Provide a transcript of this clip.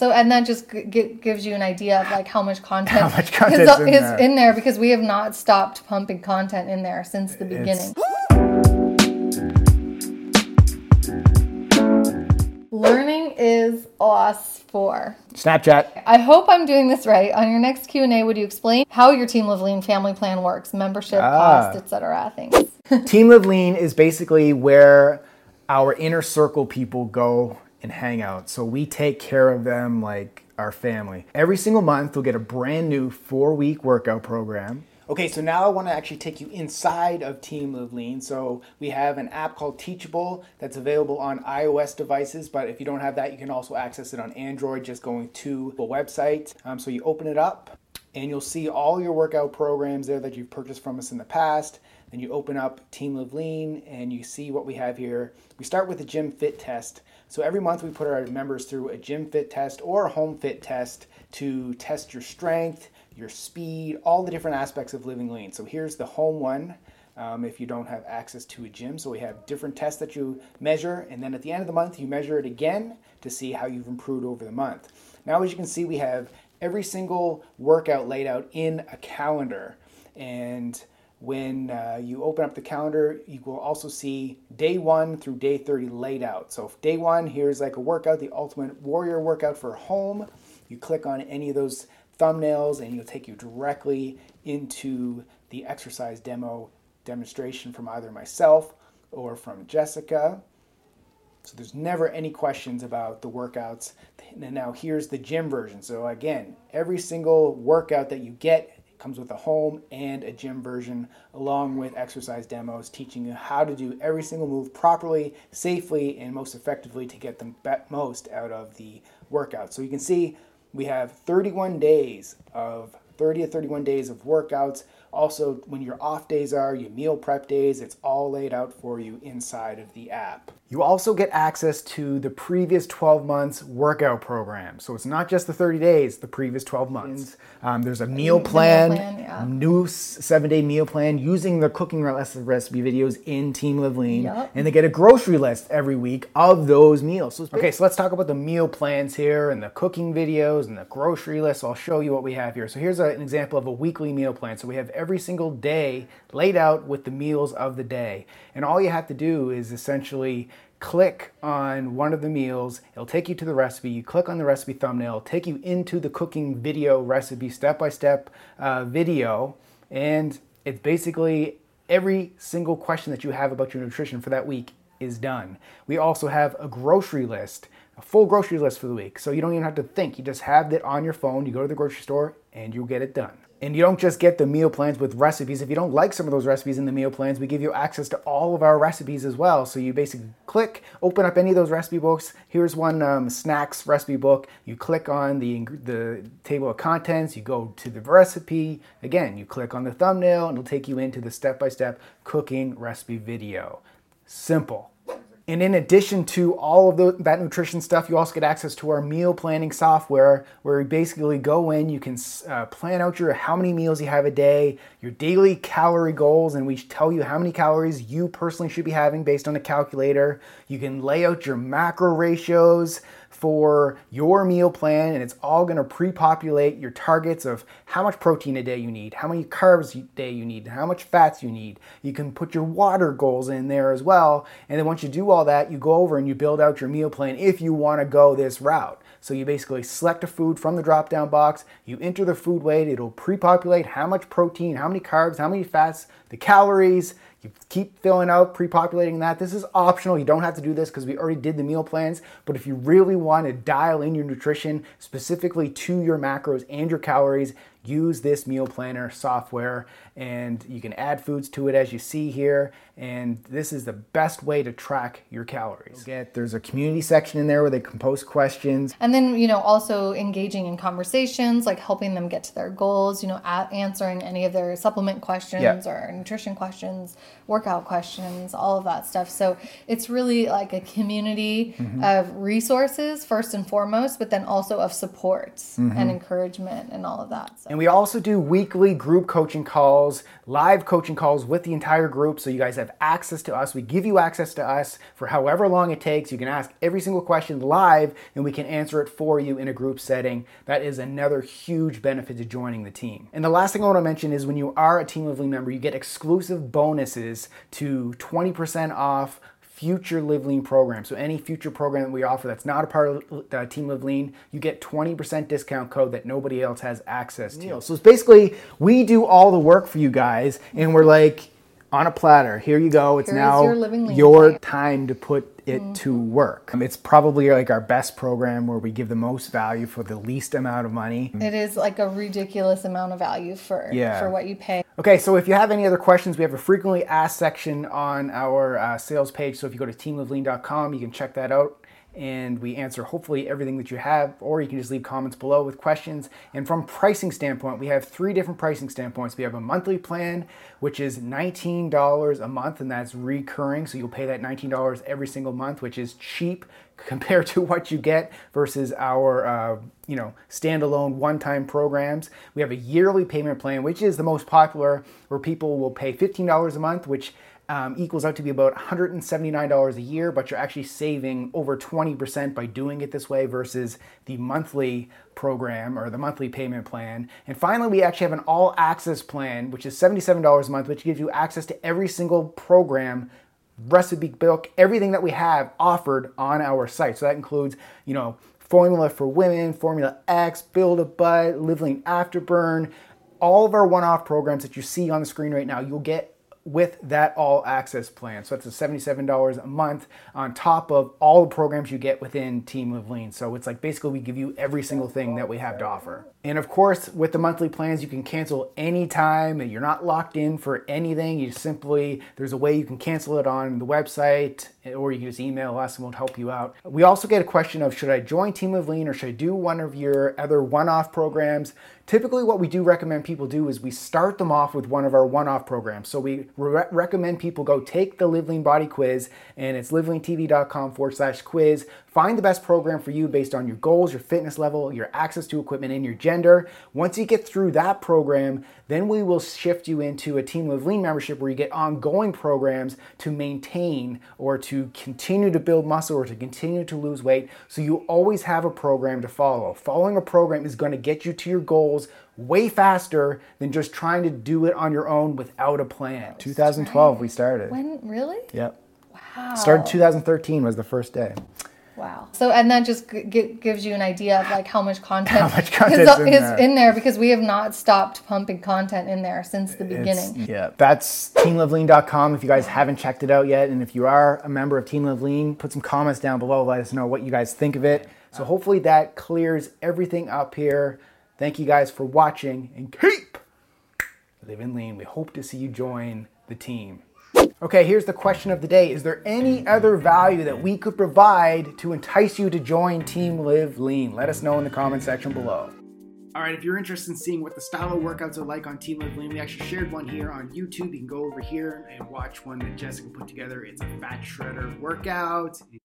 So and that just g- g- gives you an idea of like how much content, How much content's is, in is there. in there because we have not stopped pumping content in there since the beginning. Learning is us for. Snapchat. I hope I'm doing this right. On your next Q&A, would you explain how your Team Live Lean family plan works, membership, Ah. cost, etc. things? Team Live Lean is basically where our inner circle people go and hang out. So we take care of them like our family. Every single month, they'll get a brand new four week workout program. Okay, so now I want to actually take you inside of Team Live Lean. So we have an app called Teachable that's available on iOS devices, but if you don't have that, you can also access it on Android just going to the website. Um, so you open it up, and you'll see all your workout programs there that you've purchased from us in the past. Then you open up Team Live Lean and you see what we have here. We start with the gym fit test. So every month we put our members through a gym fit test or a home fit test to test your strength, your speed, all the different aspects of living lean. So here's the home one. Um, if you don't have access to a gym. So we have different tests that you measure, and then at the end of the month, you measure it again to see how you've improved over the month. Now, as you can see, we have every single workout laid out in a calendar. And when uh, you open up the calendar, you will also see day one through day 30 laid out. So, day one, here's like a workout, the Ultimate Warrior workout for home. You click on any of those thumbnails, and it'll take you directly into the exercise demo demonstration from either myself or from Jessica. So there's never any questions about the workouts. And now here's the gym version. So again, every single workout that you get comes with a home and a gym version along with exercise demos teaching you how to do every single move properly, safely, and most effectively to get the most out of the workout. So you can see we have 31 days of 30 to 31 days of workouts. Also, when your off days are, your meal prep days, it's all laid out for you inside of the app. You also get access to the previous 12 months workout program. So it's not just the 30 days, the previous 12 months. Um, there's a meal meal plan, yeah. new seven day meal plan using the cooking recipe videos in Team Live Lean. Yep. And they get a grocery list every week of those meals. So, okay, so let's talk about the meal plans here and the cooking videos and the grocery list. I'll show you what we have here. So here's a- an example of a weekly meal plan. So we have every single day laid out with the meals of the day. And all you have to do is essentially click on one of the meals. It'll take you to the recipe. You click on the recipe thumbnail, take you into the cooking video recipe, step by step video. And it's basically every single question that you have about your nutrition for that week is done. We also have a grocery list, a full grocery list for the week. So you don't even have to think. You just have it on your phone. You go to the grocery store and you'll get it done. And you don't just get the meal plans with recipes. If you don't like some of those recipes in the meal plans, we give you access to all of our recipes as well. So you basically click, open up any of those recipe books. Here's one um, snacks recipe book. You click on the, the table of contents, you go to the recipe. Again, you click on the thumbnail, and it'll take you into the step by step cooking recipe video. Simple. And in addition to all of the, that nutrition stuff, you also get access to our meal planning software where you basically go in, you can uh, plan out your how many meals you have a day, your daily calorie goals, and we tell you how many calories you personally should be having based on a calculator. You can lay out your macro ratios for your meal plan, and it's all going to pre-populate your targets of how much protein a day you need, how many carbs a day you need, how much fats you need. You can put your water goals in there as well, and then once you do all that, you go over and you build out your meal plan if you want to go this route. So you basically select a food from the drop-down box, you enter the food weight, it'll pre-populate how much protein, how many carbs, how many fats, the calories. You keep filling out, pre-populating that. This is optional. You don't have to do this because we already did the meal plans. But if you really want to dial in your nutrition specifically to your macros and your calories, use this meal planner software and you can add foods to it as you see here and this is the best way to track your calories get there's a community section in there where they can post questions And then, you know, also engaging in conversations, like helping them get to their goals, you know, a- answering any of their supplement questions Yeah. or nutrition questions, workout questions, all of that stuff. So it's really like a community Mm-hmm. of resources, first and foremost, but then also of supports Mm-hmm. and encouragement and all of that. So. And we also do weekly group coaching calls, live coaching calls with the entire group. So you guys have access to us. We give you access to us for however long it takes. You can ask every single question live and we can answer it for you in a group setting. That is another huge benefit to joining the team. And the last thing I want to mention is when you are a Team Live Lean member, you get exclusive bonuses to 20% off future Live Lean program. So any future program that we offer that's not a part of uh, Team Live Lean, you get 20% discount code that nobody else has access to. So it's basically we do all the work for you guys and we're like on a platter. Here you go. It's Here now your your time to put it to work. Um, It's probably like our best program where we give the most value for the least amount of money. It is like a ridiculous amount of value for Yeah. for what you pay. Okay, so if you have any other questions, we have a frequently asked section on our uh, sales page. So if you go to teamlivelean.com, you can check that out. And we answer hopefully everything that you have, or you can just leave comments below with questions. And from pricing standpoint, we have three different pricing standpoints. We have a monthly plan, which is $19 a month, and that's recurring. So you'll pay that $19 every single month, which is cheap compared to what you get versus our uh, you know standalone one-time programs we have a yearly payment plan which is the most popular where people will pay $15 a month which um, equals out to be about $179 a year but you're actually saving over 20% by doing it this way versus the monthly program or the monthly payment plan and finally we actually have an all access plan which is $77 a month which gives you access to every single program recipe book, everything that we have offered on our site. So that includes, you know, formula for women, formula X, build a butt, lean afterburn, all of our one-off programs that you see on the screen right now, you'll get with that all access plan. So it's a $77 a month on top of all the programs you get within Team Live Lean. So it's like basically we give you every single thing that we have to offer. And of course, with the monthly plans, you can cancel anytime. You're not locked in for anything. You simply, there's a way you can cancel it on the website or you can just email us and we'll help you out. We also get a question of should I join Team of Lean or should I do one of your other one-off programs? Typically, what we do recommend people do is we start them off with one of our one-off programs. So we re- recommend people go take the Live Lean Body Quiz, and it's liveleantv.com forward slash quiz. Find the best program for you based on your goals, your fitness level, your access to equipment, and your gender. Once you get through that program, then we will shift you into a Team Live Lean membership where you get ongoing programs to maintain or to continue to build muscle or to continue to lose weight. So you always have a program to follow. Following a program is going to get you to your goals way faster than just trying to do it on your own without a plan. 2012 we started. When really? Yep. Wow. Started 2013 was the first day. Wow. So and that just g- g- gives you an idea of like how much content How much content's in is there. in there because we have not stopped pumping content in there since the It's- beginning. yeah, that's teamlivelean.com if you guys haven't checked it out yet. And if you are a member of Team Live Lean, put some comments down below. Let us know what you guys think of it. So hopefully that clears everything up here. Thank you guys for watching and keep living lean. We hope to see you join the team. Okay, here's the question of the day. Is there any other value that we could provide to entice you to join Team Live Lean? Let us know in the comment section below. All right, if you're interested in seeing what the style of workouts are like on Team Live Lean, we actually shared one here on YouTube. You can go over here and watch one that Jessica put together. It's a fat shredder workout.